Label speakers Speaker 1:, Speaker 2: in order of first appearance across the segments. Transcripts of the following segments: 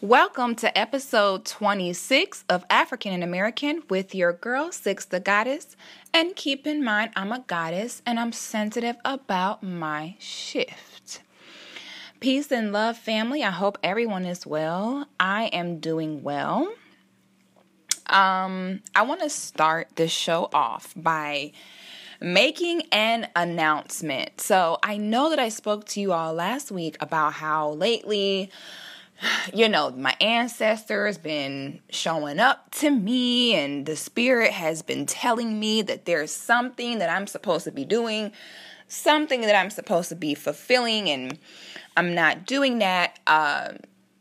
Speaker 1: Welcome to episode 26 of African and American with your girl, Six the Goddess. And keep in mind, I'm a goddess and I'm sensitive about my shift. Peace and love, family. I hope everyone is well. I am doing well. Um, I want to start this show off by making an announcement. So I know that I spoke to you all last week about how lately you know, my ancestors been showing up to me and the spirit has been telling me that there's something that I'm supposed to be doing, something that I'm supposed to be fulfilling and I'm not doing that. Uh,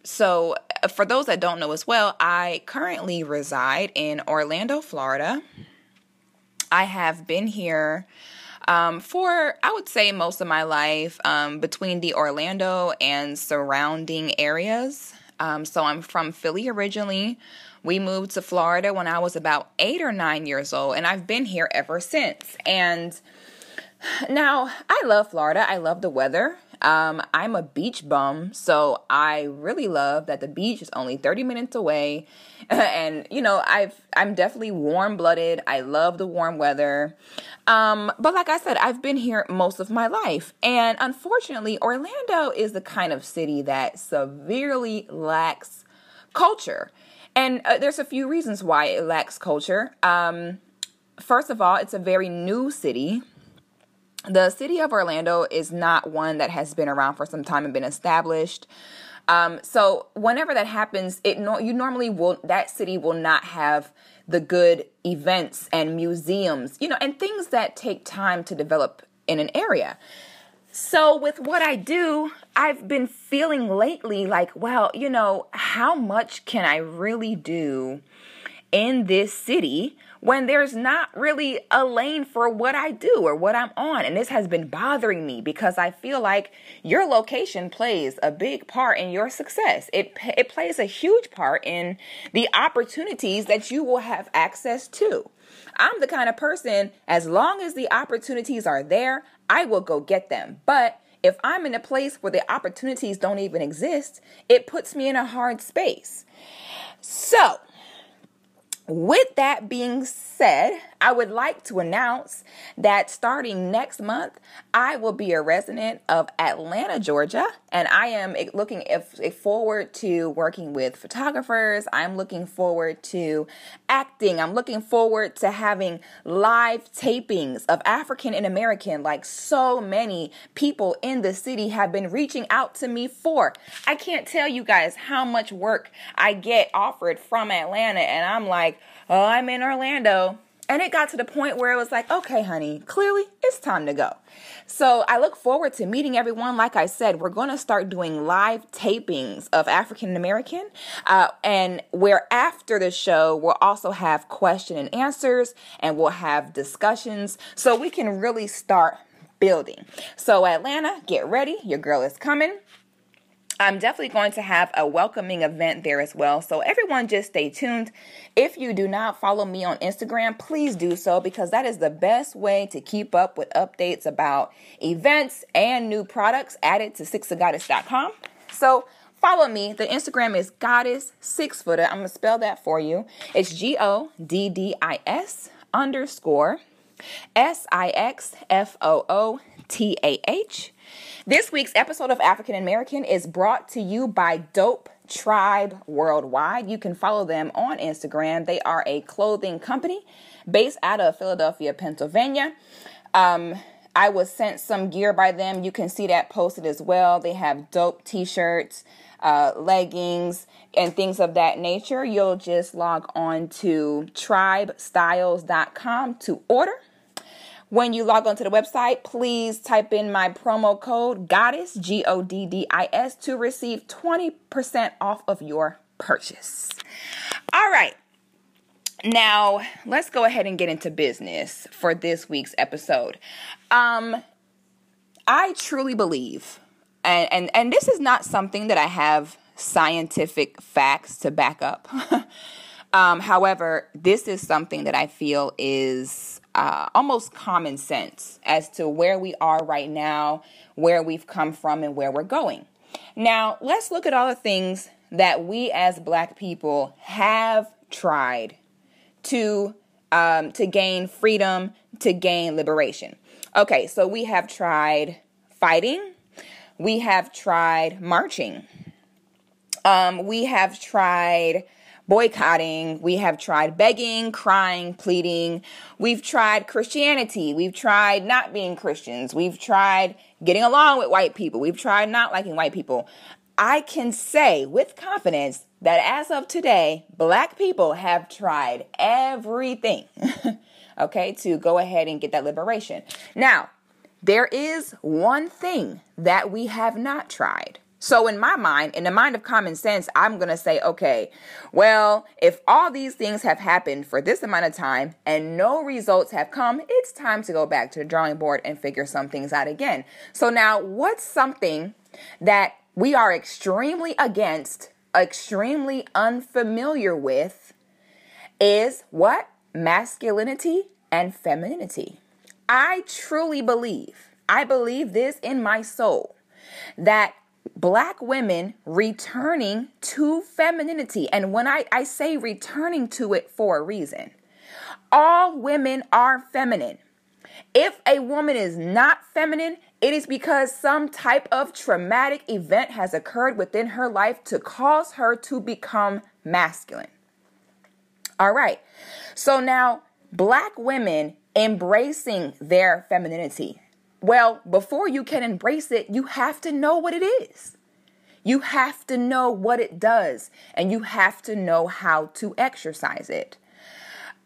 Speaker 1: so for those that don't know as well, I currently reside in Orlando, Florida. I have been here um, for I would say most of my life um, between the Orlando and surrounding areas. Um, so I'm from Philly originally. We moved to Florida when I was about eight or nine years old, and I've been here ever since. And now I love Florida. I love the weather. Um, I'm a beach bum, so I really love that the beach is only 30 minutes away. and you know, I've I'm definitely warm blooded. I love the warm weather. Um, but like I said, I've been here most of my life. And unfortunately, Orlando is the kind of city that severely lacks culture. And uh, there's a few reasons why it lacks culture. Um, first of all, it's a very new city the city of Orlando is not one that has been around for some time and been established. Um, so whenever that happens, it no, you normally will that city will not have the good events and museums, you know, and things that take time to develop in an area. So with what I do, I've been feeling lately like, well, you know, how much can I really do in this city when there's not really a lane for what I do or what I'm on. And this has been bothering me because I feel like your location plays a big part in your success. It, it plays a huge part in the opportunities that you will have access to. I'm the kind of person, as long as the opportunities are there, I will go get them. But if I'm in a place where the opportunities don't even exist, it puts me in a hard space. So, with that being said, I would like to announce that starting next month, I will be a resident of Atlanta, Georgia, and I am looking forward to working with photographers. I'm looking forward to acting. I'm looking forward to having live tapings of African and American, like so many people in the city have been reaching out to me for. I can't tell you guys how much work I get offered from Atlanta, and I'm like, oh, I'm in Orlando. And it got to the point where it was like, okay, honey, clearly it's time to go. So I look forward to meeting everyone. Like I said, we're going to start doing live tapings of African American. Uh, and where after the show, we'll also have question and answers and we'll have discussions so we can really start building. So, Atlanta, get ready. Your girl is coming. I'm definitely going to have a welcoming event there as well. So, everyone, just stay tuned. If you do not follow me on Instagram, please do so because that is the best way to keep up with updates about events and new products added to sixthegoddess.com. So, follow me. The Instagram is goddess six footer. I'm gonna spell that for you. It's G O D D I S underscore S I X F O O T A H. This week's episode of African American is brought to you by Dope Tribe Worldwide. You can follow them on Instagram. They are a clothing company based out of Philadelphia, Pennsylvania. Um, I was sent some gear by them. You can see that posted as well. They have dope t shirts, uh, leggings, and things of that nature. You'll just log on to tribestyles.com to order. When you log onto the website, please type in my promo code GODDESS, G O D D I S, to receive 20% off of your purchase. All right. Now, let's go ahead and get into business for this week's episode. Um, I truly believe, and, and, and this is not something that I have scientific facts to back up. um, however, this is something that I feel is uh, almost common sense as to where we are right now, where we've come from, and where we're going. Now, let's look at all the things that we as black people have tried to um, to gain freedom, to gain liberation. Okay, so we have tried fighting, we have tried marching, um, we have tried boycotting, we have tried begging, crying, pleading, we've tried Christianity, we've tried not being Christians, we've tried getting along with white people, we've tried not liking white people. I can say with confidence that as of today, black people have tried everything, okay, to go ahead and get that liberation. Now, there is one thing that we have not tried. So, in my mind, in the mind of common sense, I'm going to say, okay, well, if all these things have happened for this amount of time and no results have come, it's time to go back to the drawing board and figure some things out again. So, now what's something that we are extremely against, extremely unfamiliar with, is what? Masculinity and femininity. I truly believe, I believe this in my soul, that black women returning to femininity, and when I, I say returning to it for a reason, all women are feminine. If a woman is not feminine, it is because some type of traumatic event has occurred within her life to cause her to become masculine. All right. So now, black women embracing their femininity. Well, before you can embrace it, you have to know what it is. You have to know what it does, and you have to know how to exercise it.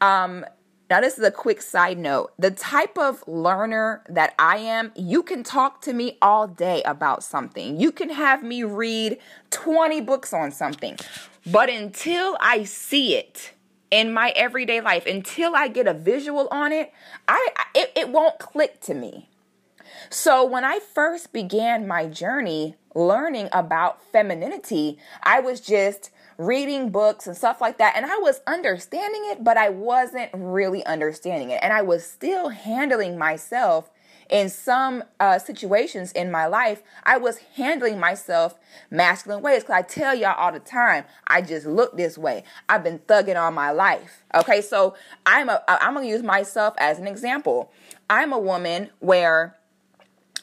Speaker 1: Um, now, this is a quick side note. The type of learner that I am, you can talk to me all day about something. You can have me read 20 books on something. But until I see it in my everyday life, until I get a visual on it, I it, it won't click to me. So when I first began my journey learning about femininity, I was just reading books and stuff like that. And I was understanding it, but I wasn't really understanding it. And I was still handling myself in some uh, situations in my life. I was handling myself masculine ways. Cause I tell y'all all the time, I just look this way. I've been thugging all my life. Okay. So I'm a, I'm to use myself as an example. I'm a woman where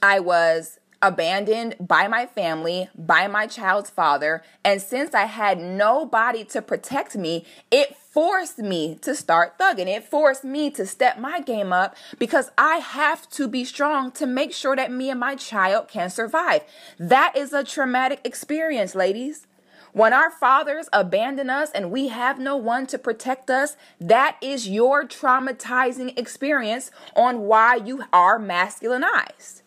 Speaker 1: I was abandoned by my family, by my child's father, and since I had nobody to protect me, it forced me to start thugging. It forced me to step my game up because I have to be strong to make sure that me and my child can survive. That is a traumatic experience, ladies. When our fathers abandon us and we have no one to protect us, that is your traumatizing experience on why you are masculinized.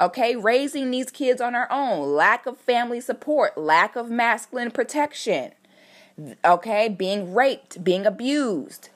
Speaker 1: Okay, raising these kids on our own, lack of family support, lack of masculine protection. Okay, being raped, being abused.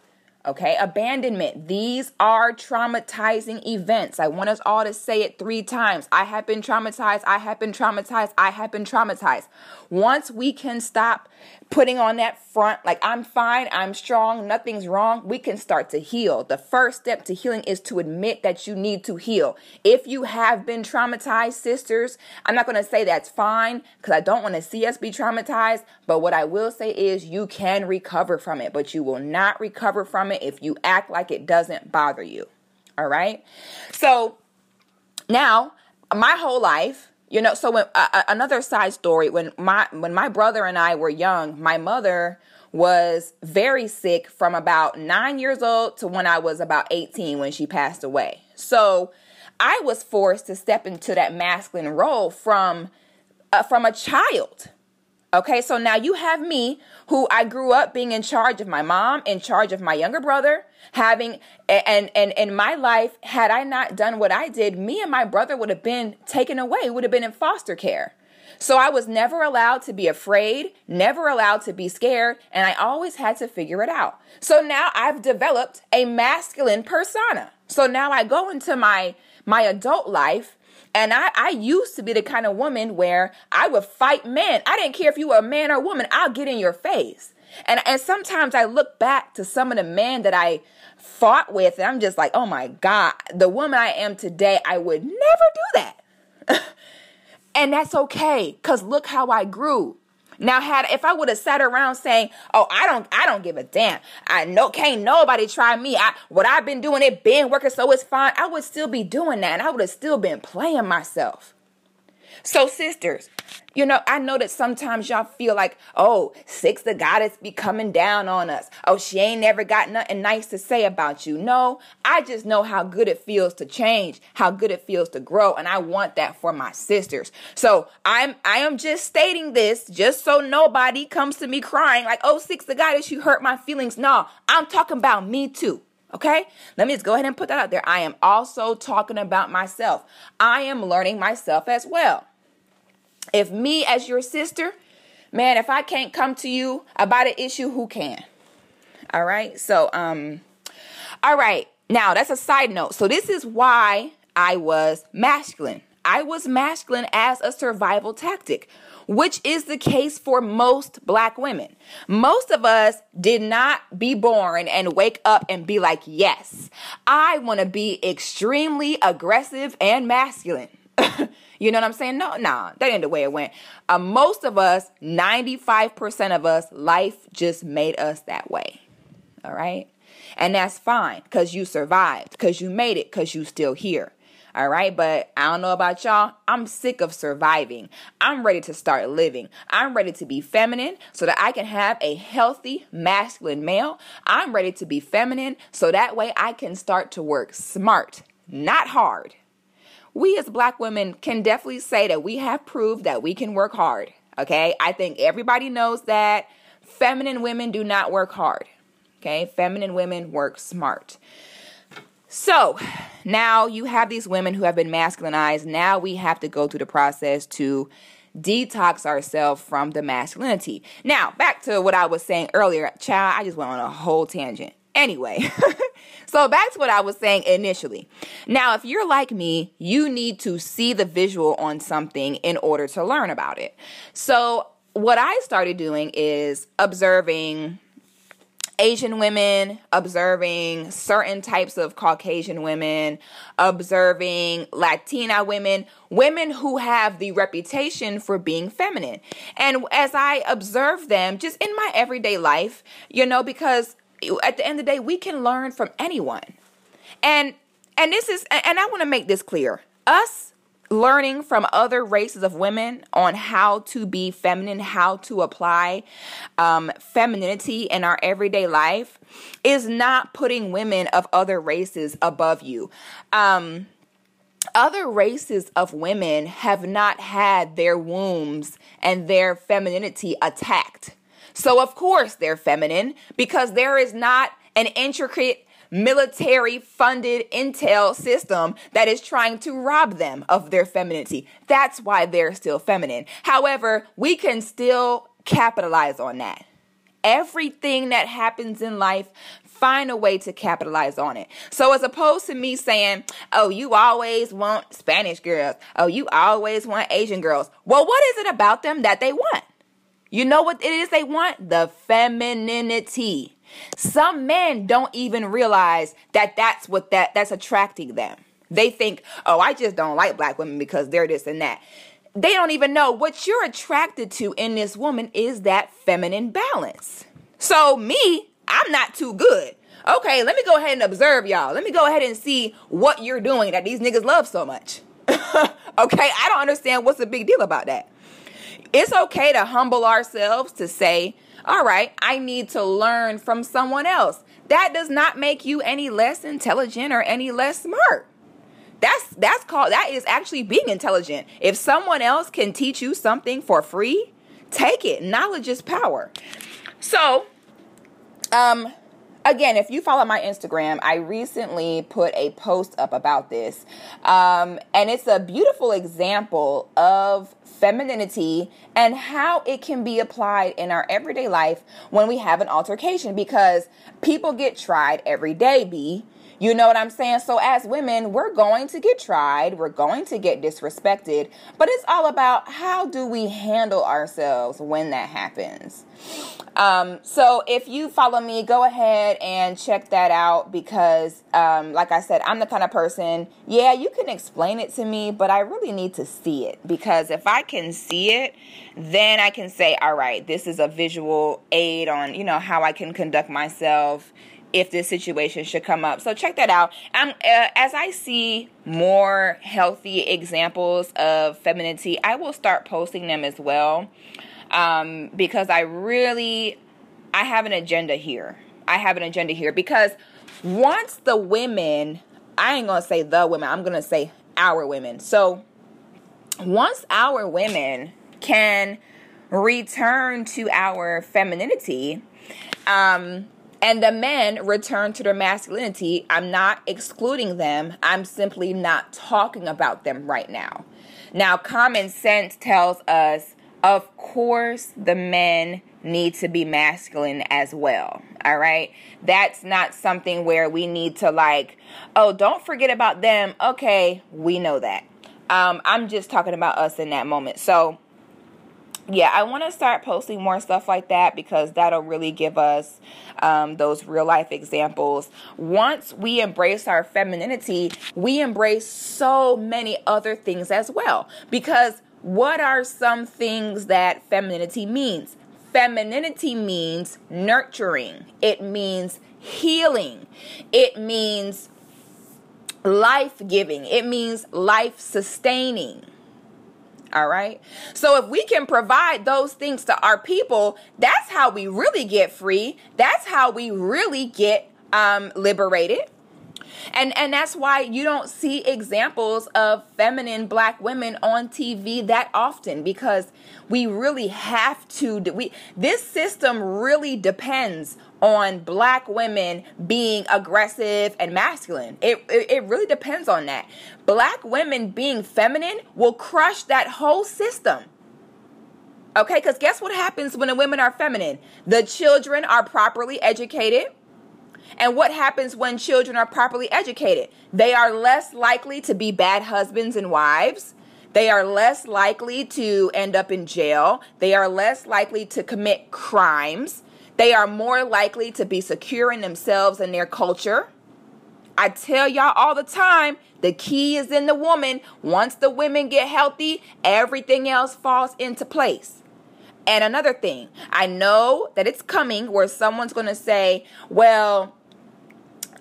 Speaker 1: Okay, abandonment. These are traumatizing events. I want us all to say it three times. I have been traumatized. I have been traumatized. I have been traumatized. Once we can stop putting on that front, like I'm fine, I'm strong, nothing's wrong, we can start to heal. The first step to healing is to admit that you need to heal. If you have been traumatized, sisters, I'm not going to say that's fine because I don't want to see us be traumatized. But what I will say is you can recover from it, but you will not recover from it if you act like it doesn't bother you. All right. So now, my whole life, you know, so when uh, another side story when my when my brother and I were young, my mother was very sick from about 9 years old to when I was about 18 when she passed away. So I was forced to step into that masculine role from uh, from a child. Okay, so now you have me who I grew up being in charge of my mom, in charge of my younger brother, having and and in my life, had I not done what I did, me and my brother would have been taken away, would have been in foster care. So I was never allowed to be afraid, never allowed to be scared, and I always had to figure it out. So now I've developed a masculine persona. So now I go into my my adult life and I, I used to be the kind of woman where I would fight men. I didn't care if you were a man or a woman, I'll get in your face. And, and sometimes I look back to some of the men that I fought with, and I'm just like, oh my God, the woman I am today, I would never do that. and that's okay, because look how I grew. Now, had if I would have sat around saying, "Oh, I don't, I don't give a damn. I know, can't nobody try me. I what I've been doing, it been working, so it's fine." I would still be doing that, and I would have still been playing myself. So, sisters, you know, I know that sometimes y'all feel like, oh, six the goddess be coming down on us. Oh, she ain't never got nothing nice to say about you. No, I just know how good it feels to change, how good it feels to grow, and I want that for my sisters. So I'm I am just stating this just so nobody comes to me crying like, oh, six the goddess, you hurt my feelings. No, I'm talking about me too. Okay, let me just go ahead and put that out there. I am also talking about myself. I am learning myself as well. If me, as your sister, man, if I can't come to you about an issue, who can? All right. So, um, all right. Now, that's a side note. So, this is why I was masculine. I was masculine as a survival tactic, which is the case for most black women. Most of us did not be born and wake up and be like, yes, I want to be extremely aggressive and masculine. You know what I'm saying? No, nah, that ain't the way it went. Uh, most of us, 95% of us, life just made us that way. All right? And that's fine because you survived, because you made it, because you still here. All right, but I don't know about y'all. I'm sick of surviving. I'm ready to start living. I'm ready to be feminine so that I can have a healthy masculine male. I'm ready to be feminine so that way I can start to work smart, not hard we as black women can definitely say that we have proved that we can work hard. Okay. I think everybody knows that feminine women do not work hard. Okay. Feminine women work smart. So now you have these women who have been masculinized. Now we have to go through the process to detox ourselves from the masculinity. Now, back to what I was saying earlier. Child, I just went on a whole tangent. Anyway, so back to what I was saying initially. Now, if you're like me, you need to see the visual on something in order to learn about it. So, what I started doing is observing Asian women, observing certain types of Caucasian women, observing Latina women, women who have the reputation for being feminine. And as I observe them just in my everyday life, you know, because at the end of the day, we can learn from anyone. And and this is and I want to make this clear. Us learning from other races of women on how to be feminine, how to apply um, femininity in our everyday life is not putting women of other races above you. Um, other races of women have not had their wombs and their femininity attacked. So, of course, they're feminine because there is not an intricate military funded intel system that is trying to rob them of their femininity. That's why they're still feminine. However, we can still capitalize on that. Everything that happens in life, find a way to capitalize on it. So as opposed to me saying, "Oh, you always want Spanish girls. Oh, you always want Asian girls." Well, what is it about them that they want? You know what it is they want? The femininity. Some men don't even realize that that's what that that's attracting them. They think, "Oh, I just don't like black women because they're this and that." They don't even know what you're attracted to in this woman is that feminine balance. So me, I'm not too good. Okay, let me go ahead and observe y'all. Let me go ahead and see what you're doing that these niggas love so much. okay, I don't understand what's the big deal about that. It's okay to humble ourselves to say, all right, I need to learn from someone else. That does not make you any less intelligent or any less smart. That's that's called that is actually being intelligent. If someone else can teach you something for free, take it. Knowledge is power. So, um again, if you follow my Instagram, I recently put a post up about this. Um, and it's a beautiful example of femininity and how it can be applied in our everyday life when we have an altercation because people get tried every day, B. You know what I'm saying? So, as women, we're going to get tried, we're going to get disrespected, but it's all about how do we handle ourselves when that happens. Um, so if you follow me, go ahead and check that out because, um, like I said, I'm the kind of person, yeah, you can explain it to me, but I really need to see it because if I can see it, then I can say, all right, this is a visual aid on, you know, how I can conduct myself if this situation should come up. So check that out. Um, uh, as I see more healthy examples of femininity, I will start posting them as well um, because I really I have an agenda here. I have an agenda here because once the women, I ain't gonna say the women, I'm gonna say our women. So once our women can return to our femininity, um, and the men return to their masculinity, I'm not excluding them. I'm simply not talking about them right now. Now, common sense tells us of course, the men need to be masculine as well. All right. That's not something where we need to, like, oh, don't forget about them. Okay, we know that. Um, I'm just talking about us in that moment. So, yeah, I want to start posting more stuff like that because that'll really give us um, those real life examples. Once we embrace our femininity, we embrace so many other things as well because what are some things that femininity means? Femininity means nurturing, it means healing, it means life giving, it means life sustaining. All right. So if we can provide those things to our people, that's how we really get free. That's how we really get um, liberated. And and that's why you don't see examples of feminine black women on TV that often because we really have to we this system really depends on black women being aggressive and masculine. It, it, it really depends on that. Black women being feminine will crush that whole system. Okay, because guess what happens when the women are feminine? The children are properly educated and what happens when children are properly educated? They are less likely to be bad husbands and wives. They are less likely to end up in jail. They are less likely to commit crimes. They are more likely to be secure in themselves and their culture. I tell y'all all the time, the key is in the woman. Once the women get healthy, everything else falls into place. And another thing, I know that it's coming where someone's going to say, well,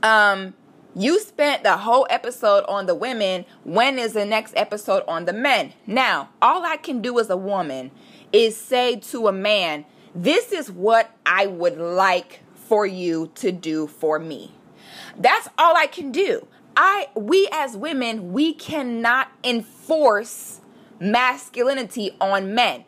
Speaker 1: um, you spent the whole episode on the women. When is the next episode on the men? Now, all I can do as a woman is say to a man, This is what I would like for you to do for me. That's all I can do. I we as women, we cannot enforce masculinity on men.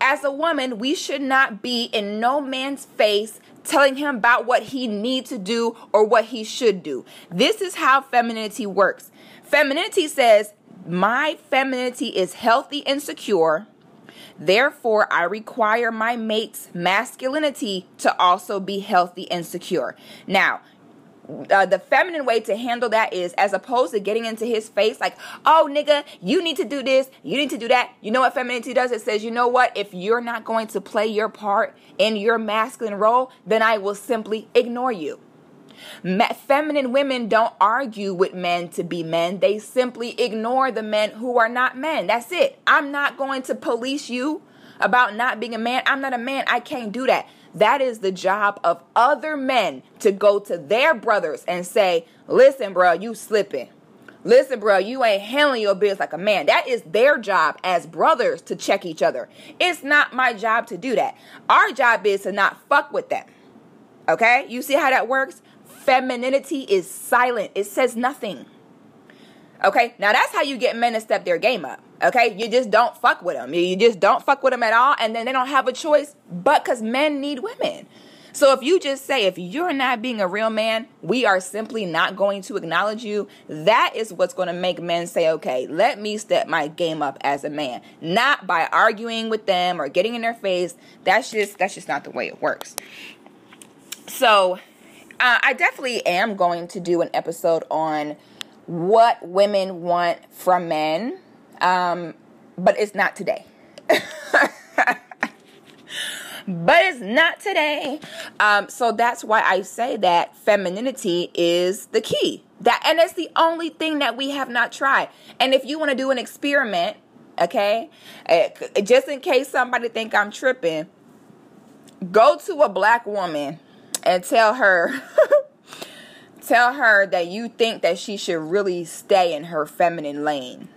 Speaker 1: As a woman, we should not be in no man's face telling him about what he needs to do or what he should do. This is how femininity works. Femininity says, My femininity is healthy and secure. Therefore, I require my mate's masculinity to also be healthy and secure. Now, uh, the feminine way to handle that is as opposed to getting into his face like oh nigga you need to do this you need to do that. You know what femininity does? It says you know what? If you're not going to play your part in your masculine role then i will simply ignore you feminine women don't argue with men to be men they simply ignore the men who are not men that's it i'm not going to police you about not being a man i'm not a man i can't do that that is the job of other men to go to their brothers and say, listen, bro, you slipping. Listen, bro, you ain't handling your business like a man. That is their job as brothers to check each other. It's not my job to do that. Our job is to not fuck with them. Okay? You see how that works? Femininity is silent, it says nothing. Okay? Now that's how you get men to step their game up. Okay, you just don't fuck with them. You just don't fuck with them at all, and then they don't have a choice but because men need women. So if you just say, if you're not being a real man, we are simply not going to acknowledge you, that is what's going to make men say, okay, let me step my game up as a man. Not by arguing with them or getting in their face. That's just that's just not the way it works. So uh, I definitely am going to do an episode on what women want from men, um, but it's not today. but it's not today. Um, so that's why I say that femininity is the key. That and it's the only thing that we have not tried. And if you want to do an experiment, okay, uh, just in case somebody think I'm tripping, go to a black woman and tell her tell her that you think that she should really stay in her feminine lane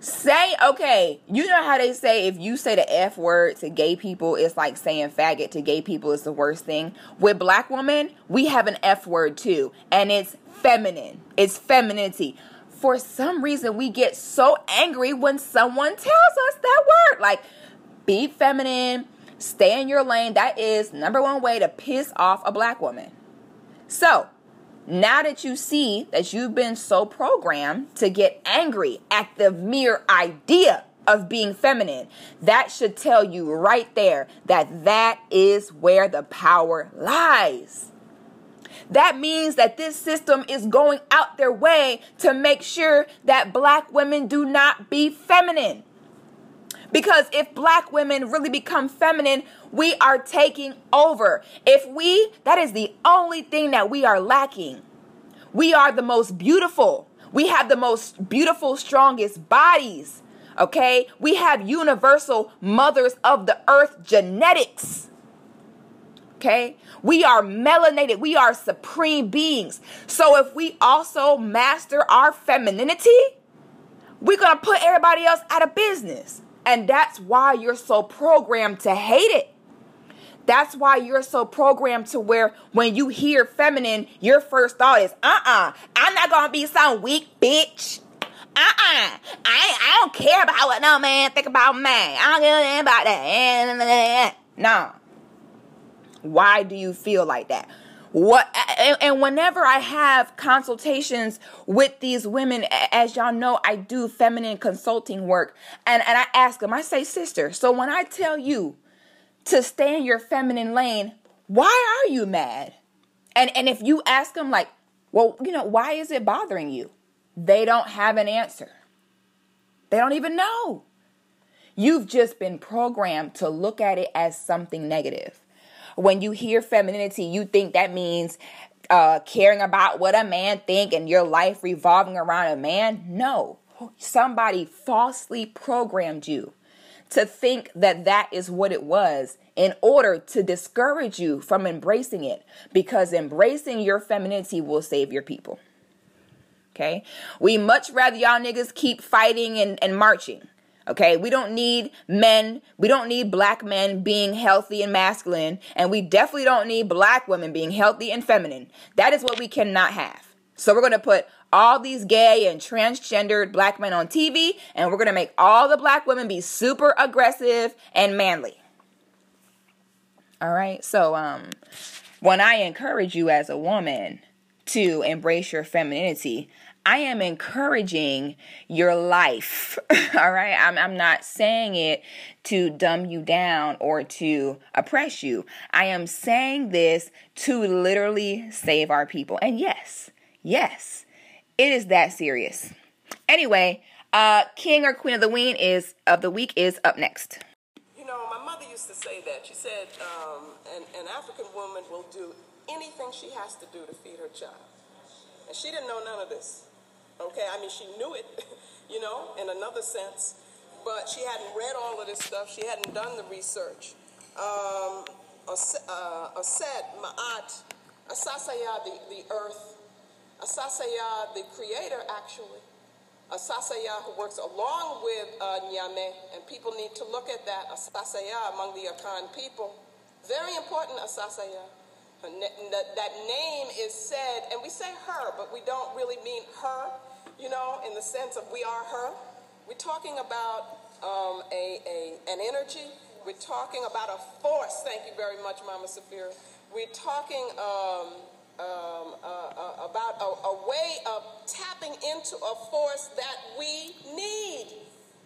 Speaker 1: Say, okay, you know how they say if you say the F word to gay people, it's like saying faggot to gay people is the worst thing. With black women, we have an F word too, and it's feminine. It's femininity. For some reason, we get so angry when someone tells us that word. Like, be feminine, stay in your lane. That is number one way to piss off a black woman. So, now that you see that you've been so programmed to get angry at the mere idea of being feminine, that should tell you right there that that is where the power lies. That means that this system is going out their way to make sure that black women do not be feminine. Because if black women really become feminine, we are taking over. If we, that is the only thing that we are lacking. We are the most beautiful. We have the most beautiful, strongest bodies. Okay? We have universal mothers of the earth genetics. Okay? We are melanated. We are supreme beings. So if we also master our femininity, we're going to put everybody else out of business. And that's why you're so programmed to hate it. That's why you're so programmed to where when you hear feminine, your first thought is, uh uh-uh, uh, i am not gonna be some weak bitch. Uh uh-uh, uh, I, I don't care about what no man think about me. I don't care about that. No. Why do you feel like that? What and, whenever i have consultations with these women as y'all know i do feminine consulting work. And and i ask them i say sister so when i tell you to stay in your feminine lane why are you mad? And and if you ask them like well you know why is it bothering you? They don't have an answer. They don't even know. You've just been programmed to look at it as something negative when you hear femininity, you think that means uh, caring about what a man think and your life revolving around a man. No, somebody falsely programmed you to think that that is what it was in order to discourage you from embracing it because embracing your femininity will save your people. Okay? We much rather y'all niggas keep fighting and, and marching Okay, we don't need men, we don't need black men being healthy and masculine, and we definitely don't need black women being healthy and feminine. That is what we cannot have. So we're to put all these gay and transgendered black men on TV, and we're to make all the black women be super aggressive and manly. All right, so um, when I encourage you as a woman to embrace your femininity, I am encouraging your life. All right. I'm, I'm not saying it to dumb you down or to oppress you. I am saying this to literally save our people. And yes, yes, it is that serious. Anyway, uh, King or Queen of the Week is of the week is up next.
Speaker 2: You know, my mother used to say that. She said um, an, an African woman will do anything she has to do to feed her child. And she didn't know none of this. Okay, I mean, she knew it, you know, in another sense, but she hadn't read all of this stuff. She hadn't done the research. Um, uh, Aset, Ma'at, Asase Yaa, the, the earth, Asase Yaa, the creator, actually. Asase Yaa, who works along with uh, Nyame, and people need to look at that, Asase Yaa among the Akan people. Very important, Asase Yaa. That name is said, and we say her, but we don't really mean her you know, in the sense of we are her. We're talking about um, a, a, an energy. We're talking about a force. Thank you very much, Mama Safira. We're talking um, um, uh, uh, about a, a way of tapping into a force that we need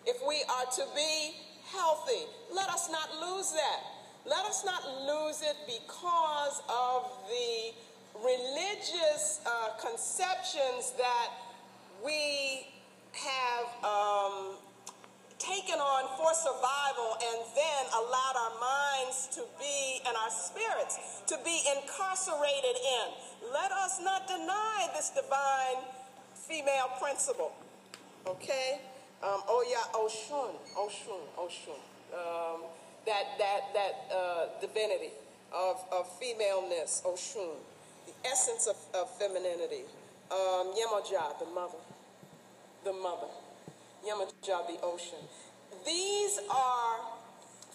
Speaker 2: if we are to be healthy. Let us not lose that. Let us not lose it because of the religious uh, conceptions that we have um, taken on for survival and then allowed our minds to be and our spirits to be incarcerated in. Let us not deny this divine female principle. Okay? Um, yeah, Oshun, Oshun, Oshun. Um, that that that uh, divinity of, of femaleness, Oshun, the essence of, of femininity. Um, Yemoja, the mother, the mother. Yemoja, the ocean. These are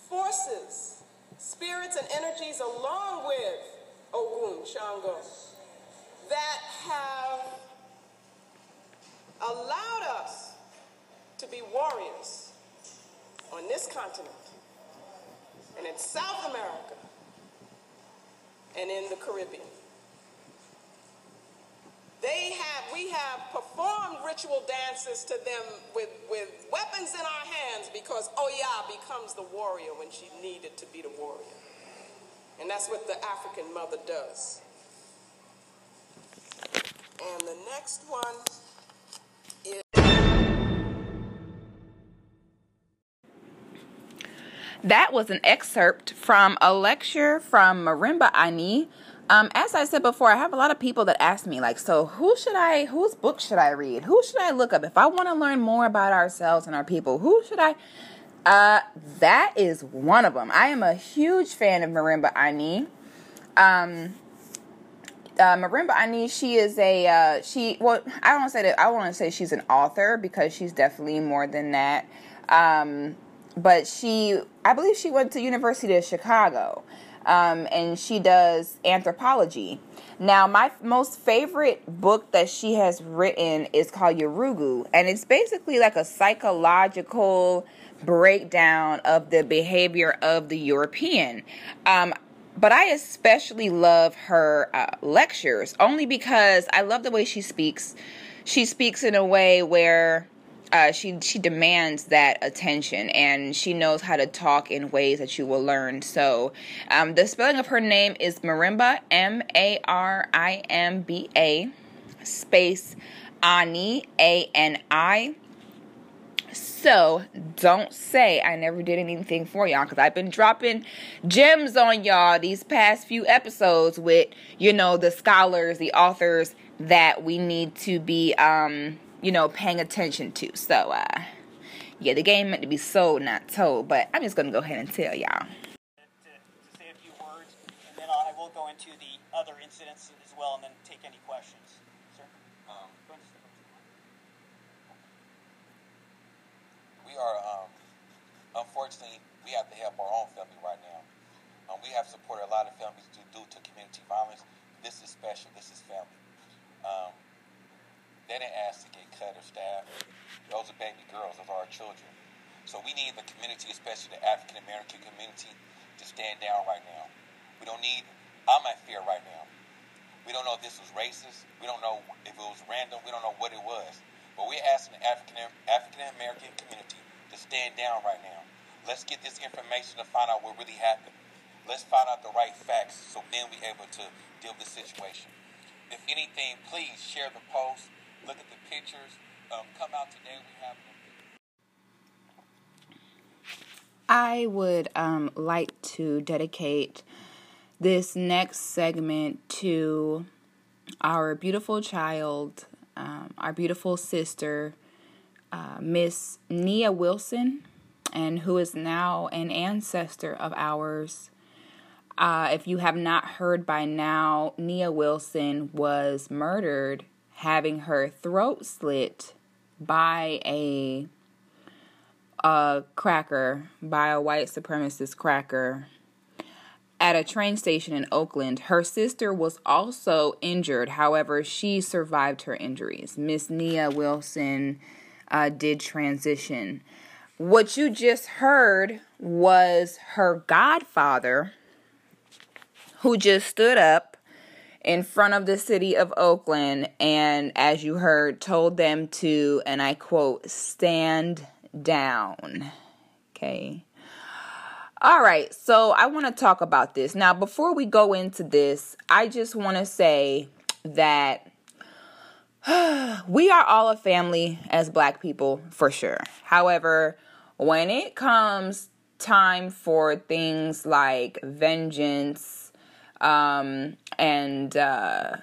Speaker 2: forces, spirits, and energies along with Ogun, Shango, that have allowed us to be warriors on this continent and in South America and in the Caribbean. They have, we have performed ritual dances to them with, with weapons in our hands because Oya becomes the warrior when she needed to be the warrior. And that's what the African mother does. And the next one is.
Speaker 1: That was an excerpt from a lecture from Marimba Ani um, as I said before, I have a lot of people that ask me, like, so who should I, whose book should I read? Who should I look up? If I want to learn more about ourselves and our people, who should I? Uh, that is one of them. I am a huge fan of Marimba Ani. Um, uh, Marimba Ani, she is a, uh, she, well, I don't say that, I want to say she's an author because she's definitely more than that. Um, but she, I believe she went to University of Chicago um, and she does anthropology. Now, my most favorite book that she has written is called Yurugu, and it's basically like a psychological breakdown of the behavior of the European. Um, but I especially love her uh, lectures only because I love the way she speaks. She speaks in a way where uh, she she demands that attention and she knows how to talk in ways that you will learn. So um, the spelling of her name is Marimba M A R I M B A space Ani A N I. So don't say I never did anything for y'all because I've been dropping gems on y'all these past few episodes with you know the scholars, the authors that we need to be um you know, paying attention to. So, uh, yeah, the game meant to be sold, not told. But I'm just gonna go ahead and tell y'all.
Speaker 3: To, to say a few words, and then I will go into the other incidents as well, and then take any questions. Sir, um,
Speaker 4: we are, um, unfortunately, we have to help our own family right now. Um, we have supported a lot of families due, due to community violence. This is special. This is family. Um, they didn't ask to cut. Those are baby girls. Those are our children. So we need the community, especially the African American community, to stand down right now. We don't need, I'm at fear right now. We don't know if this was racist. We don't know if it was random. We don't know what it was. But we're asking the African African American community to stand down right now. Let's get this information to find out what really happened. Let's find out the right facts so then we're able to deal with the situation. If anything, please share the post look at the pictures. Um, come out today. We have
Speaker 1: I would um, like to dedicate this next segment to our beautiful child, um, our beautiful sister, uh, Miss Nia Wilson, and who is now an ancestor of ours. Uh, if you have not heard by now, Nia Wilson was murdered having her throat slit by a a cracker, by a white supremacist cracker at a train station in Oakland. Her sister was also injured. However, she survived her injuries. Miss Nia Wilson uh, did transition. What you just heard was her godfather, who just stood up in front of the city of Oakland and, as you heard, told them to, and I quote, stand down. Okay. All right, so I want to talk about this. Now, before we go into this, I just want to say that we are all a family as black people for sure. However, when it comes time for things like vengeance um, and uh,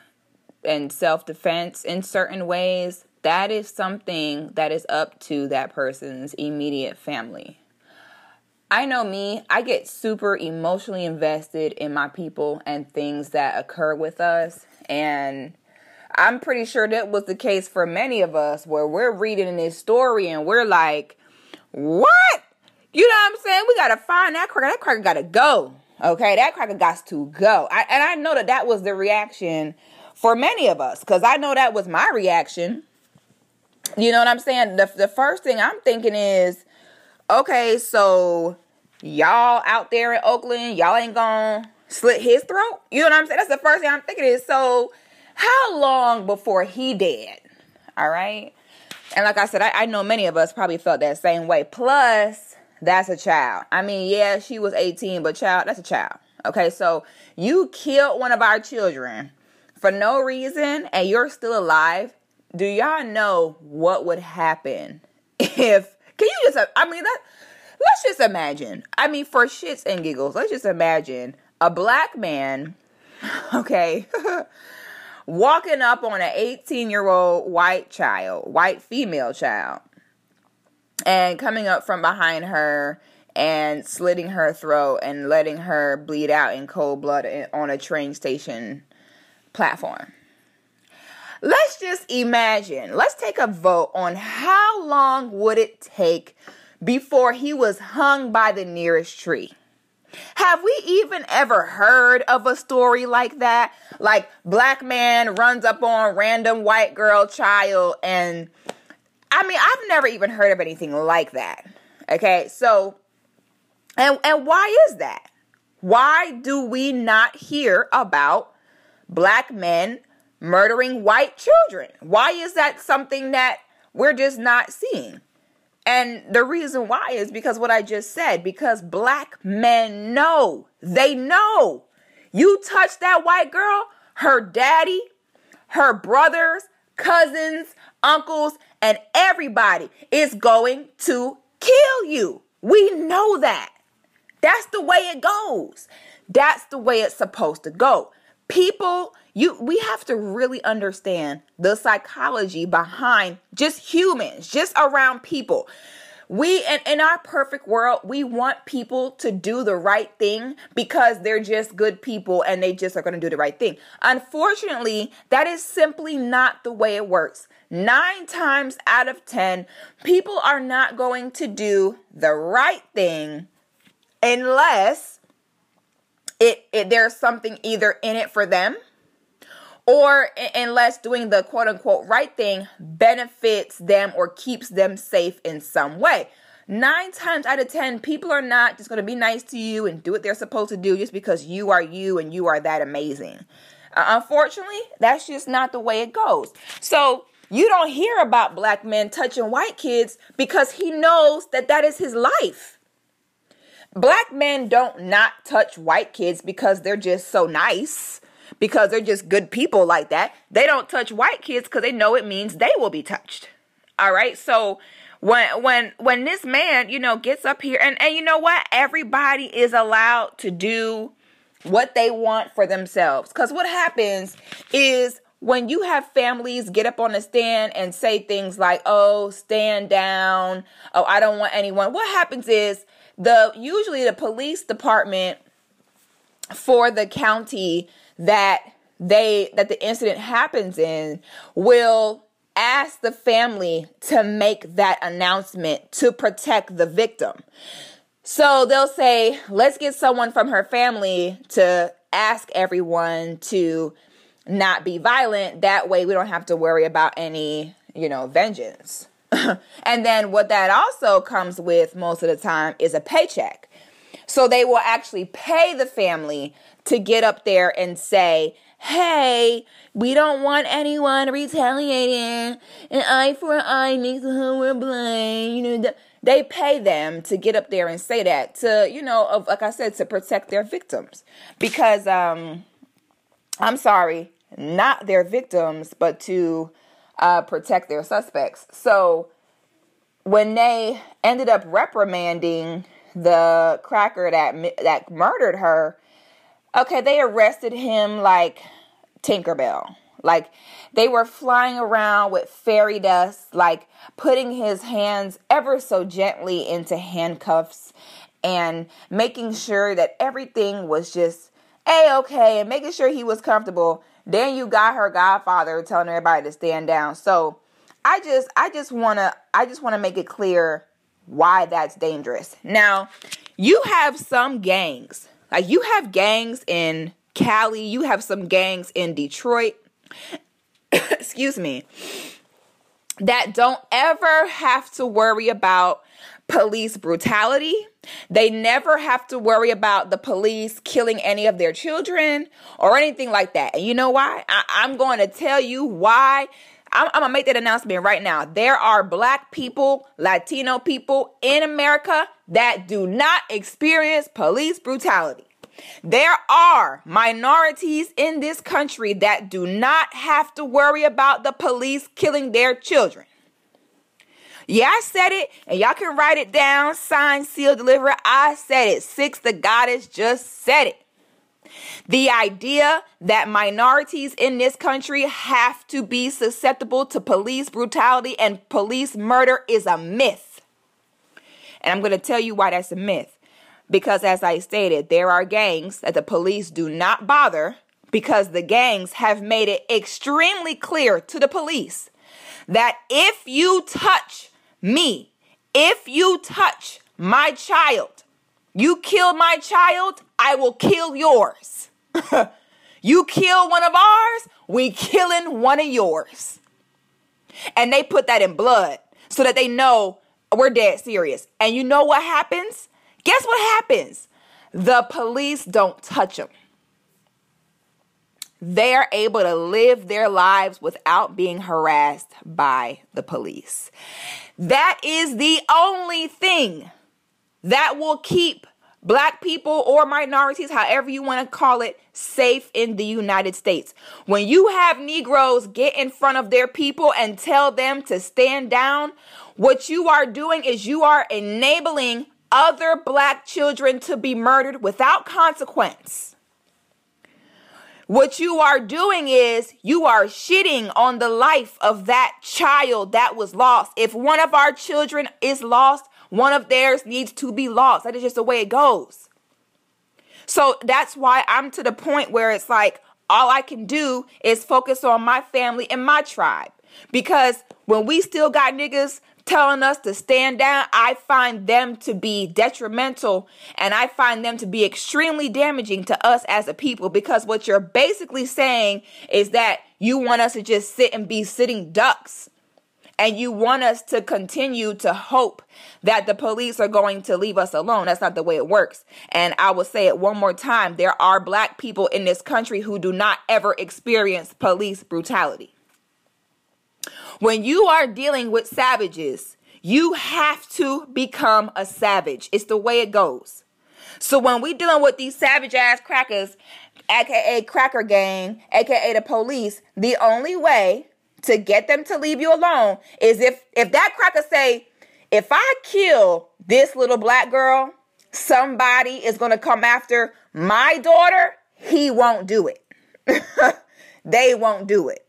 Speaker 1: and self defense in certain ways, that is something that is up to that person's immediate family. I know me, I get super emotionally invested in my people and things that occur with us. And I'm pretty sure that was the case for many of us where we're reading this story and we're like, what? You know what I'm saying? We gotta find that cracker. That cracker gotta go. Okay, that cracker got to go. I, and I know that that was the reaction for many of us because I know that was my reaction. You know what I'm saying? The, the first thing I'm thinking is, okay, so y'all out there in Oakland, y'all ain't gonna slit his throat. You know what I'm saying? That's the first thing I'm thinking is so how long before he dead? All right. And like I said, I, I know many of us probably felt that same way. Plus, that's a child. I mean, yeah, she was 18, but child, that's a child. Okay, so you killed one of our children for no reason and you're still alive. Do y'all know what would happen if can you just I mean that let's just imagine. I mean, for shits and giggles, let's just imagine a black man, okay, walking up on an 18 year old white child, white female child, and coming up from behind her and slitting her throat and letting her bleed out in cold blood on a train station platform. Let's just imagine, let's take a vote on how long would it take before he was hung by the nearest tree. Have we even ever heard of a story like that? Like black man runs up on random white girl child and I mean, I've never even heard of anything like that. Okay? So and and why is that? Why do we not hear about black men murdering white children? Why is that something that we're just not seeing? And the reason why is because what I just said, because black men know, they know. You touch that white girl, her daddy, her brothers, cousins, uncles, and everybody is going to kill you. We know that. That's the way it goes. That's the way it's supposed to go. People you we have to really understand the psychology behind just humans just around people we in, in our perfect world we want people to do the right thing because they're just good people and they just are going to do the right thing. Unfortunately that is simply not the way it works. Nine times out of ten people are not going to do the right thing unless it, it there's something either in it for them or unless doing the quote unquote right thing benefits them or keeps them safe in some way. Nine times out of ten, people are not just going to be nice to you and do what they're supposed to do just because you are you and you are that amazing. Uh, unfortunately, that's just not the way it goes. So, you don't hear about black men touching white kids because he knows that that is his life. Black men don't not touch white kids because they're just so nice because they're just good people like that. They don't touch white kids because they know it means they will be touched. All right. So when when when this man, you know, gets up here and and you know what? Everybody is allowed to do what they want for themselves. Cuz what happens is when you have families get up on the stand and say things like, "Oh, stand down. Oh, I don't want anyone." What happens is the usually the police department for the county that they that the incident happens in will ask the family to make that announcement to protect the victim. So they'll say, let's get someone from her family to ask everyone to not be violent. That way we don't have to worry about any, you know, vengeance. and then what that also comes with most of the time is a paycheck. So they will actually pay the family to get up there and say, hey, we don't want anyone retaliating. An eye for an eye makes the whole world blind. You know, they pay them to get up there and say that to, you know, of, like I said, to protect their victims. Because, um, I'm sorry, not their victims, but to uh, protect their suspects. So when they ended up reprimanding the cracker that that murdered her, okay, they arrested him like Tinkerbell. Like they were flying around with fairy dust, like putting his hands ever so gently into handcuffs and making sure that everything was just a okay and making sure he was comfortable. Then you got her godfather telling everybody to stand down. So I just I just wanna I just wanna make it clear why that's dangerous. Now, you have some gangs. Like you have gangs in Cali, you have some gangs in Detroit. Excuse me. That don't ever have to worry about police brutality. They never have to worry about the police killing any of their children or anything like that. And you know why? I, am going to tell you why. I'm, I'm to make that announcement right now. There are black people, Latino people in America that do not experience police brutality. There are minorities in this country that do not have to worry about the police killing their children. Yeah, I said it, and y'all can write it down, sign, seal, deliver. I said it. Six, the goddess just said it. The idea that minorities in this country have to be susceptible to police brutality and police murder is a myth. And I'm going to tell you why that's a myth. Because, as I stated, there are gangs that the police do not bother because the gangs have made it extremely clear to the police that if you touch me. If you touch my child, you kill my child, I will kill yours. you kill one of ours, we killing one of yours. And they put that in blood so that they know we're dead serious. And you know what happens? Guess what happens? The police don't touch them they're able to live their lives without being harassed by the police. That is the only thing that will keep black people or minorities, however you want to call it, safe in the United States. When you have Negroes get in front of their people and tell them to stand down, what you are doing is you are enabling other black children to be murdered without consequence. What you are doing is you are shitting on the life of that child that was lost. If one of our children is lost, one of theirs needs to be lost. That is just the way it goes. So that's why I'm to the point where it's like all I can do is focus on my family and my tribe. Because when we still got niggas telling us to stand down, I find them to be detrimental and I find them to be extremely damaging to us as a people because what you're basically saying is that you want us to just sit and be sitting ducks. And you want us to continue to hope that the police are going to leave us alone. That's not the way it works. And I will say it one more time there are black people in this country who do not ever experience police brutality. When you are dealing with savages, you have to become a savage. It's the way it goes. So when we dealing with these savage ass crackers, aka cracker gang, aka the police, the only way to get them to leave you alone is if if that cracker say, if I kill this little black girl, somebody is going to come after my daughter, he won't do it. they won't do it.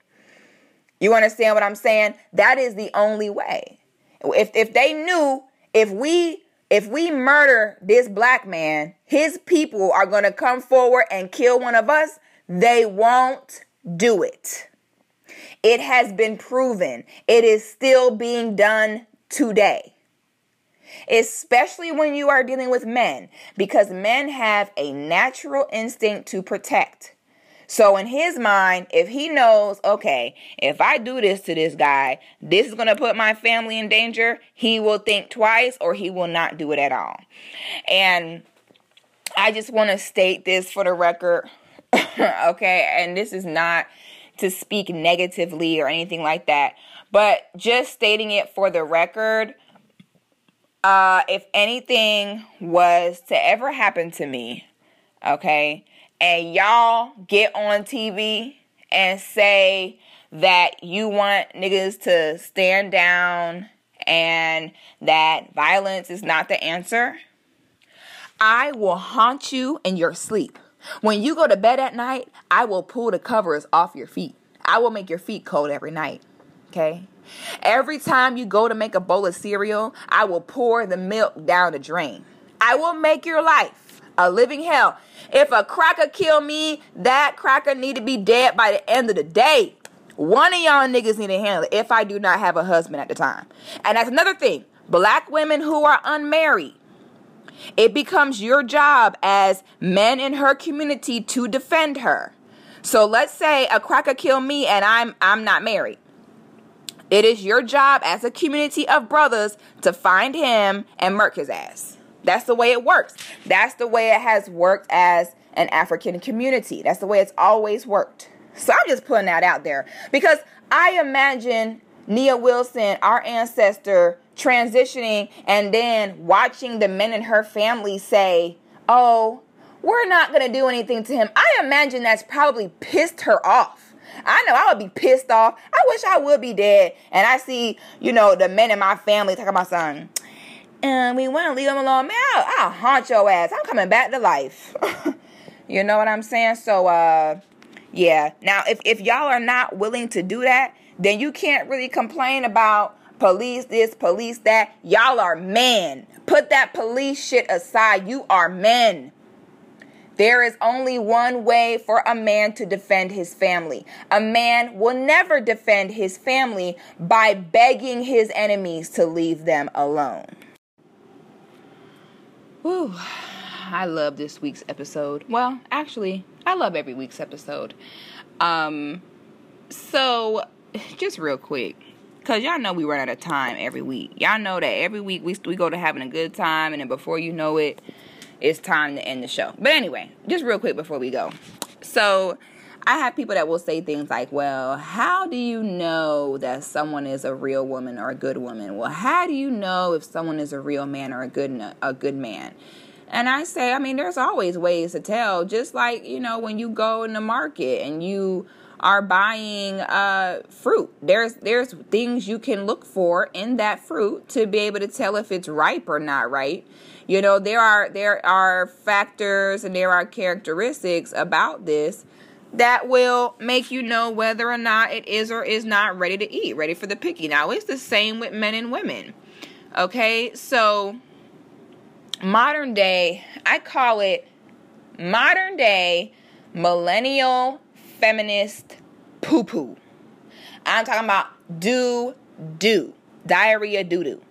Speaker 1: You understand what I'm saying? That is the only way. If if they knew if we if we murder this black man, his people are going to come forward and kill one of us, they won't do it. It has been proven. It is still being done today. Especially when you are dealing with men, because men have a natural instinct to protect. So in his mind, if he knows, okay, if I do this to this guy, this is going to put my family in danger, he will think twice or he will not do it at all. And I just want to state this for the record, okay? And this is not to speak negatively or anything like that, but just stating it for the record. uh, if anything was to ever happen to me, okay, and y'all get on TV and say that you want niggas to stand down and that violence is not the answer, I will haunt you in your sleep. When you go to bed at night, I will pull the covers off your feet. I will make your feet cold every night. Okay? Every time you go to make a bowl of cereal, I will pour the milk down the drain. I will make your life a living hell. If a cracker kill me, that cracker need to be dead by the end of the day. One of y'all niggas need to handle it if I do not have a husband at the time. And that's another thing. Black women who are unmarried. It becomes your job as men in her community to defend her. So let's say a cracker kill me and I'm I'm not married. It is your job as a community of brothers to find him and murk his ass. That's the way it works. That's the way it has worked as an African community. That's the way it's always worked. So I'm just putting that out there because I imagine Nia Wilson, our ancestor, transitioning and then watching the men in her family say, Oh, we're not going to do anything to him. I imagine that's probably pissed her off. I know I would be pissed off. I wish I would be dead. And I see, you know, the men in my family talking about son. And we want to leave him alone. Man, I'll, I'll haunt your ass. I'm coming back to life. you know what I'm saying? So, uh, yeah. Now, if, if y'all are not willing to do that, then you can't really complain about police this, police that. Y'all are men. Put that police shit aside. You are men. There is only one way for a man to defend his family. A man will never defend his family by begging his enemies to leave them alone. Whew. I love this week's episode. Well, actually, I love every week's episode. Um, so just real quick, cause y'all know we run out of time every week. Y'all know that every week we we go to having a good time, and then before you know it, it's time to end the show. But anyway, just real quick before we go. So I have people that will say things like, well, how do you know that someone is a real woman or a good woman? Well, how do you know if someone is a real man or a good a good man? And I say, I mean, there's always ways to tell. Just like, you know, when you go in the market and you are buying uh, fruit. There's there's things you can look for in that fruit to be able to tell if it's ripe or not right. You know, there are there are factors and there are characteristics about this that will make you know whether or not it is or is not ready to eat, ready for the picking. Now, it's the same with men and women. Okay? So modern day, I call it modern day millennial feminist poo poo. I'm talking about do do diarrhea doo doo.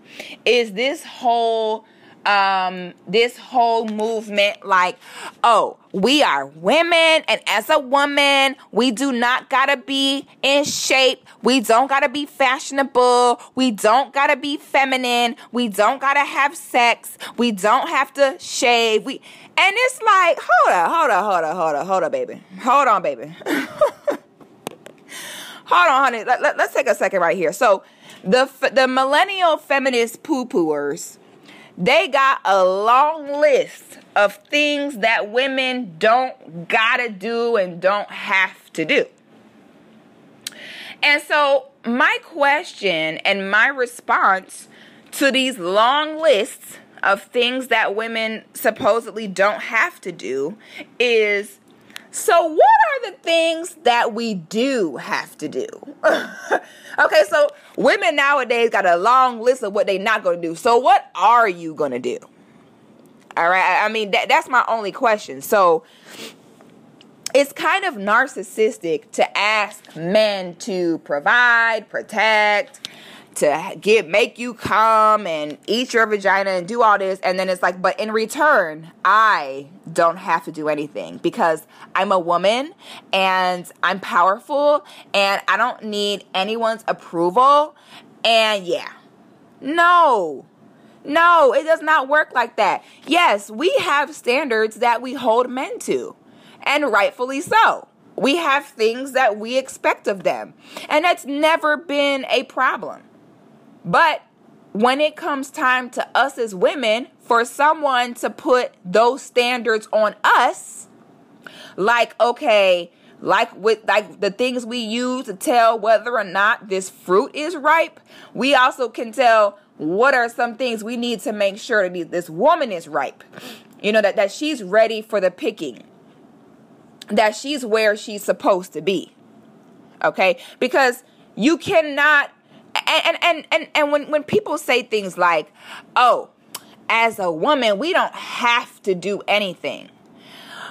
Speaker 1: Is this whole um this whole movement like oh we are women and as a woman we do not gotta be in shape. We don't gotta be fashionable. We don't gotta be feminine. We don't gotta have sex. We don't have to shave. We and it's like hold on hold on hold on hold on hold on baby. Hold on baby. Hold on honey. Let, let, let's take a second right here. So the the millennial feminist poo pooers they got a long list of things that women don't gotta do and don't have to do. And so, my question and my response to these long lists of things that women supposedly don't have to do is so, what are the things that we do have to do? okay, so women nowadays got a long list of what they're not going to do. So, what are you going to do? All right, I mean, that, that's my only question. So, it's kind of narcissistic to ask men to provide, protect, to get make you come and eat your vagina and do all this. And then it's like but in return I don't have to do anything because I'm a woman and I'm powerful and I don't need anyone's approval. And yeah no no it does not work like that. Yes we have standards that we hold men to and rightfully so. We have things that we expect of them. And that's never been a problem but when it comes time to us as women, for someone to put those standards on us, like, okay, like with like the things we use to tell whether or not this fruit is ripe, we also can tell what are some things we need to make sure that this woman is ripe. You know, that, that she's ready for the picking. That she's where she's supposed to be. Okay? Because you cannot and and and and when when people say things like, "Oh, as a woman, we don't have to do anything."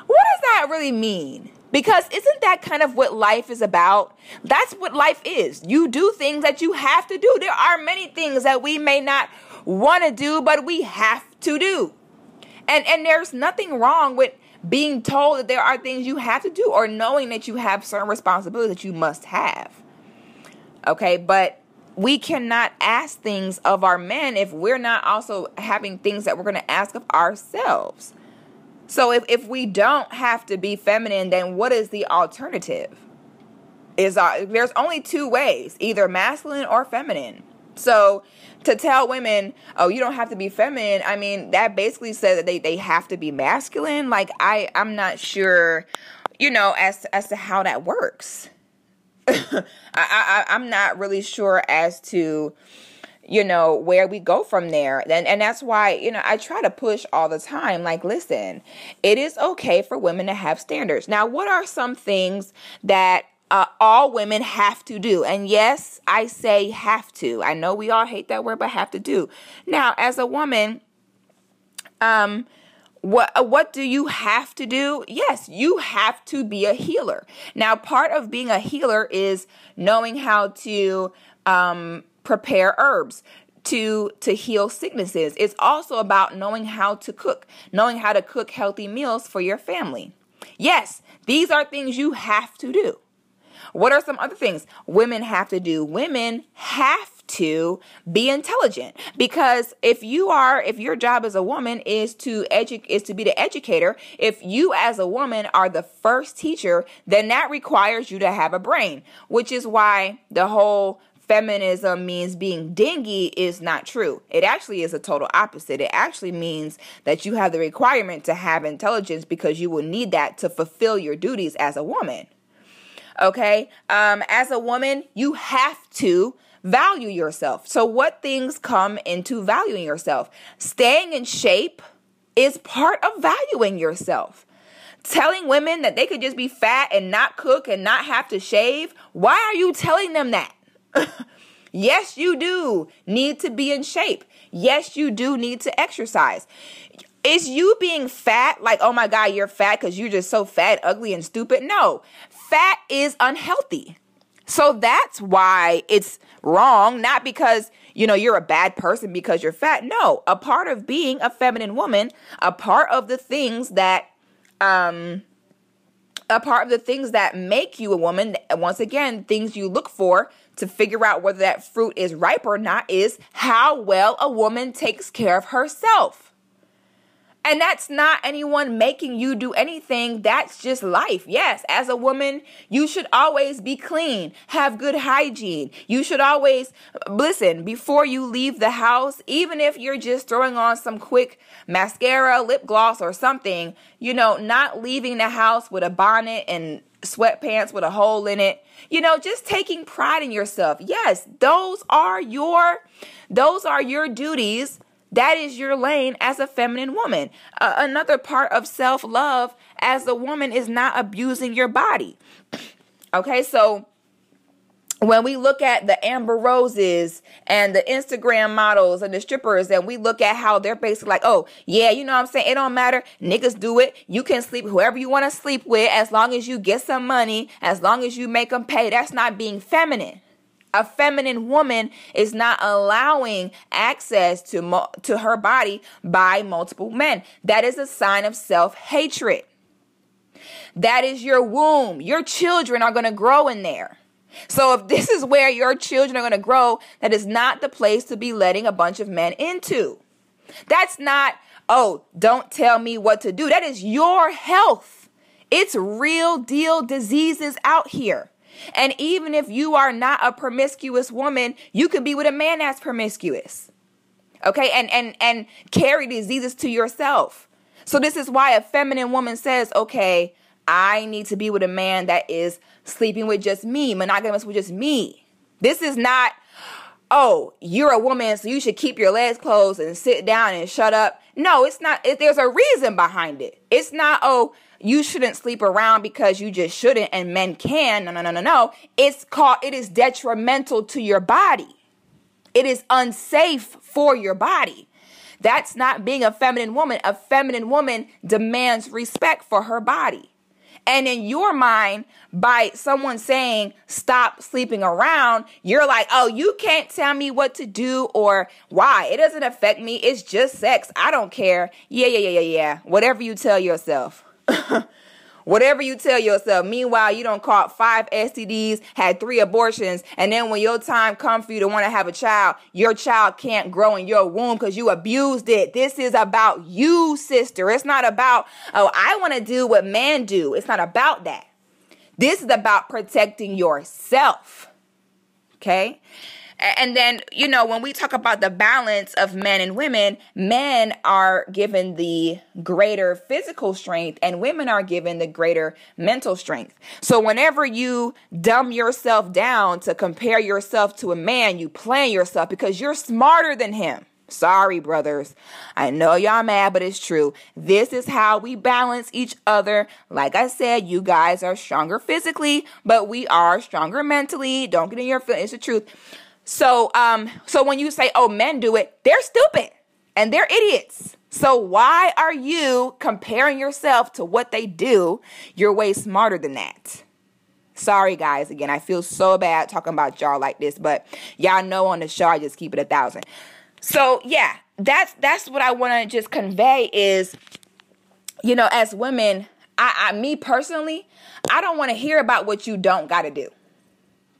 Speaker 1: What does that really mean? Because isn't that kind of what life is about? That's what life is. You do things that you have to do. There are many things that we may not want to do, but we have to do. And and there's nothing wrong with being told that there are things you have to do or knowing that you have certain responsibilities that you must have. Okay, but we cannot ask things of our men if we're not also having things that we're going to ask of ourselves. So if, if we don't have to be feminine, then what is the alternative? Is uh, there's only two ways, either masculine or feminine. So to tell women, oh, you don't have to be feminine, I mean, that basically says that they, they have to be masculine. Like I, I'm not sure, you know, as as to how that works. I, I I'm not really sure as to you know where we go from there. And and that's why you know I try to push all the time like listen it is okay for women to have standards. Now what are some things that uh, all women have to do? And yes I say have to. I know we all hate that word but have to do. Now as a woman um what uh, what do you have to do? Yes, you have to be a healer. Now, part of being a healer is knowing how to um, prepare herbs to to heal sicknesses. It's also about knowing how to cook, knowing how to cook healthy meals for your family. Yes, these are things you have to do. What are some other things women have to do? Women have to be intelligent because if you are if your job as a woman is to educate is to be the educator if you as a woman are the first teacher then that requires you to have a brain which is why the whole feminism means being dingy is not true. It actually is a total opposite. It actually means that you have the requirement to have intelligence because you will need that to fulfill your duties as a woman. Okay? Um, as a woman, you have to value yourself. So, what things come into valuing yourself? Staying in shape is part of valuing yourself. Telling women that they could just be fat and not cook and not have to shave, why are you telling them that? yes, you do need to be in shape. Yes, you do need to exercise. Is you being fat like, oh my God, you're fat because you're just so fat, ugly, and stupid? No, fat is unhealthy. So that's why it's wrong, not because, you know, you're a bad person because you're fat. No, a part of being a feminine woman, a part of the things that, um, a part of the things that make you a woman, once again, things you look for to figure out whether that fruit is ripe or not is how well a woman takes care of herself. And that's not anyone making you do anything. That's just life. Yes, as a woman, you should always be clean, have good hygiene. You should always listen before you leave the house, even if you're just throwing on some quick mascara, lip gloss, or something, you know, not leaving the house with a bonnet and sweatpants with a hole in it. You know, just taking pride in yourself. Yes, those are your those are your duties that is your lane as a feminine woman. Uh, another part of self love as a woman is not abusing your body. Okay, so when we look at the Amber Roses and the Instagram models and the strippers, and we look at how they're basically like, oh, yeah, you know what I'm saying? It don't matter. Niggas do it. You can sleep whoever you want to sleep with as long as you get some money, as long as you make them pay. That's not being feminine a feminine woman is not allowing access to mo- to her body by multiple men. That is a sign of self-hatred. That is your womb. Your children are going to grow in there. So if this is where your children are going to grow, that is not the place to be letting a bunch of men into. That's not, oh, don't tell me what to do. That is your health. It's real deal diseases out here. And even if you are not a promiscuous woman, you could be with a man that's promiscuous. Okay? And and and carry diseases to yourself. So this is why a feminine woman says, "Okay, I need to be with a man that is sleeping with just me, monogamous with just me." This is not oh, you're a woman, so you should keep your legs closed and sit down and shut up. No, it's not. It, there's a reason behind it. It's not, oh, you shouldn't sleep around because you just shouldn't and men can. No, no, no, no, no. It's called, it is detrimental to your body. It is unsafe for your body. That's not being a feminine woman. A feminine woman demands respect for her body. And in your mind, by someone saying, stop sleeping around, you're like, oh, you can't tell me what to do or why. It doesn't affect me. It's just sex. I don't care. Yeah, yeah, yeah, yeah, yeah. Whatever you tell yourself. Whatever you tell yourself. Meanwhile, you don't caught five STDs, had three abortions, and then when your time comes for you to want to have a child, your child can't grow in your womb because you abused it. This is about you, sister. It's not about, oh, I want to do what men do. It's not about that. This is about protecting yourself. Okay? And then, you know, when we talk about the balance of men and women, men are given the greater physical strength and women are given the greater mental strength. So whenever you dumb yourself down to compare yourself to a man, you plan yourself because you're smarter than him. Sorry, brothers. I know y'all mad, but it's true. This is how we balance each other. Like I said, you guys are stronger physically, but we are stronger mentally. Don't get in your feelings. It's the truth. So, um, so when you say, "Oh, men do it," they're stupid and they're idiots. So why are you comparing yourself to what they do? You're way smarter than that. Sorry, guys. Again, I feel so bad talking about y'all like this, but y'all know on the show I just keep it a thousand. So yeah, that's that's what I want to just convey is, you know, as women, I, I me personally, I don't want to hear about what you don't got to do.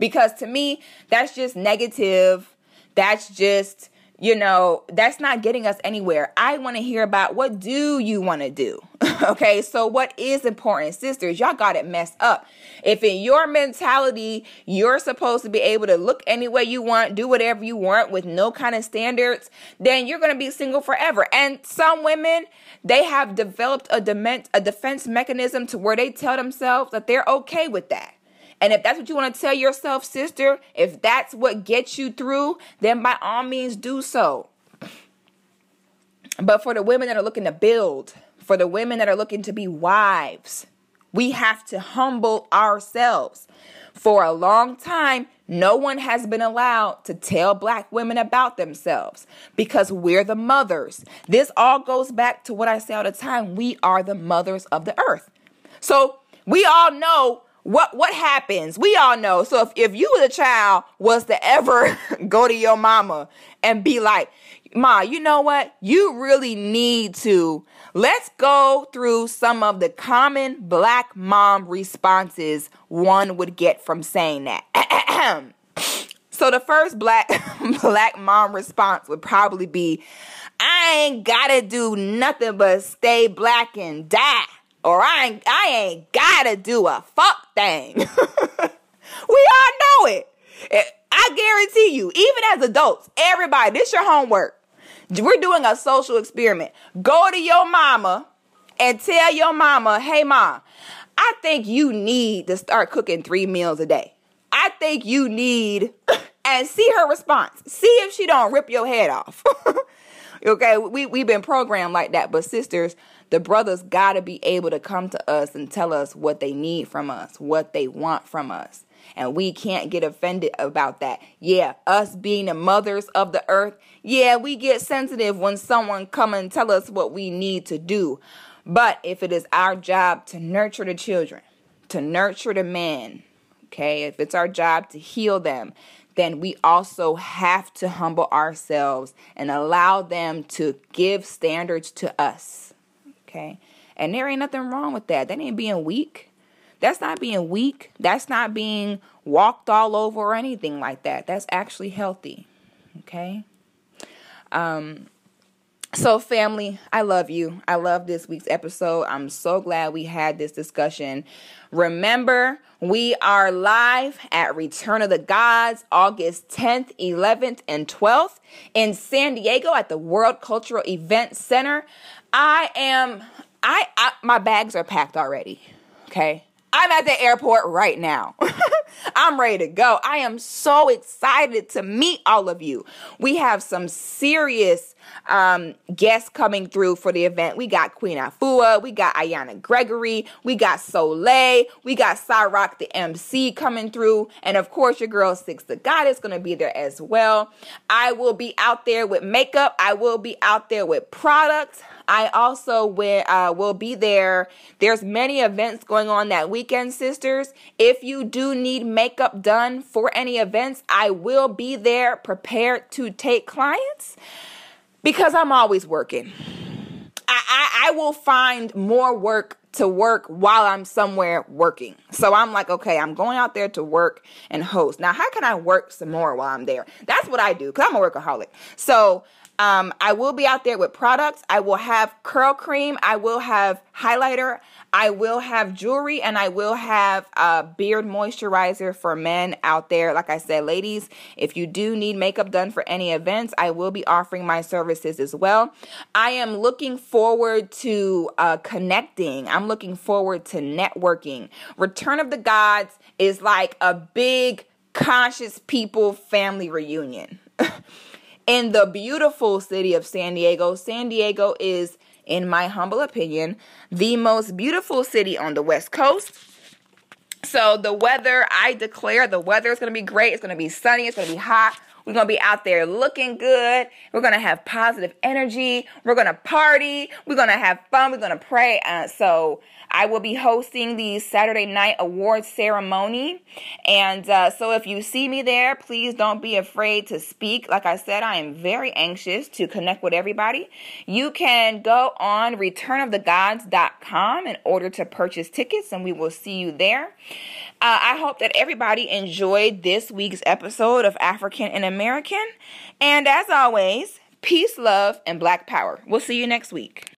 Speaker 1: Because to me, that's just negative. That's just, you know, that's not getting us anywhere. I want to hear about what do you want to do? okay? So what is important? Sisters, y'all got it messed up. If in your mentality, you're supposed to be able to look any way you want, do whatever you want with no kind of standards, then you're going to be single forever. And some women, they have developed a, dement, a defense mechanism to where they tell themselves that they're okay with that. And if that's what you want to tell yourself, sister, if that's what gets you through, then by all means do so. But for the women that are looking to build, for the women that are looking to be wives, we have to humble ourselves. For a long time, no one has been allowed to tell black women about themselves because we're the mothers. This all goes back to what I say all the time we are the mothers of the earth. So we all know what what happens? We all know. So if, if you as a child was to ever go to your mama and be like ma you know what? You really need to let's go through some of the common black mom responses one would get from saying that. So the first black black mom response would probably be i ain't gotta do nothing but stay black and die or I ain't, I ain't gotta do a fuck thing. we all know it. I guarantee you, even as adults, everybody, this your homework. We're doing a social experiment. Go to your mama and tell your mama, hey, mom, I think you need to start cooking three meals a day. I think you need, and see her response. See if she don't rip your head off. okay, we, we've been programmed like that, but sisters, the brothers got to be able to come to us and tell us what they need from us, what they want from us. And we can't get offended about that. Yeah, us being the mothers of the earth, yeah, we get sensitive when someone come and tell us what we need to do. But if it is our job to nurture the children, to nurture the men, okay, if it's our job to heal them, then we also have to humble ourselves and allow them to give standards to us okay? And there ain't nothing wrong with that. That ain't being weak. That's not being weak. That's not being walked all over or anything like that. That's actually healthy, okay? Um, So, family, I love you. I love this week's episode. I'm so glad we had this discussion. Remember, we are live at Return of the Gods August 10th, 11th, and 12th in San Diego at the World Cultural Event Center. I am, I, I my bags are packed already. Okay. I'm at the airport right now. I'm ready to go. I am so excited to meet all of you. We have some serious um, guests coming through for the event. We got Queen Afua, we got Ayana Gregory, we got Soleil, we got Cyrock the MC coming through, and of course your girl Six the Goddess is gonna be there as well. I will be out there with makeup. I will be out there with products. I also will, uh, will be there. There's many events going on that weekend, sisters. If you do need makeup done for any events, I will be there prepared to take clients because I'm always working. I, I, I will find more work to work while I'm somewhere working. So I'm like, okay, I'm going out there to work and host. Now, how can I work some more while I'm there? That's what I do because I'm a workaholic. So um, I will be out there with products. I will have curl cream. I will have highlighter. I will have jewelry and I will have a beard moisturizer for men out there. Like I said, ladies, if you do need makeup done for any events, I will be offering my services as well. I am looking forward to uh, connecting. I'm looking forward to networking. Return of the Gods is like a big conscious people family reunion. in the beautiful city of San Diego. San Diego is, in my humble opinion, the most beautiful city on the West Coast. So the weather, I declare the weather is going to be great. It's going to be sunny. It's going to be hot. We're going to be out there looking good. We're going to have positive energy. We're going to party. We're going to have fun. We're going to pray. Uh, so I will be hosting the Saturday night award ceremony. And uh, so if you see me there, please don't be afraid to speak. Like I said, I am very anxious to connect with everybody. You can go on returnofthegods.com in order to purchase tickets, and we will see you there. Uh, I hope that everybody enjoyed this week's episode of African and American. And as always, peace, love, and black power. We'll see you next week.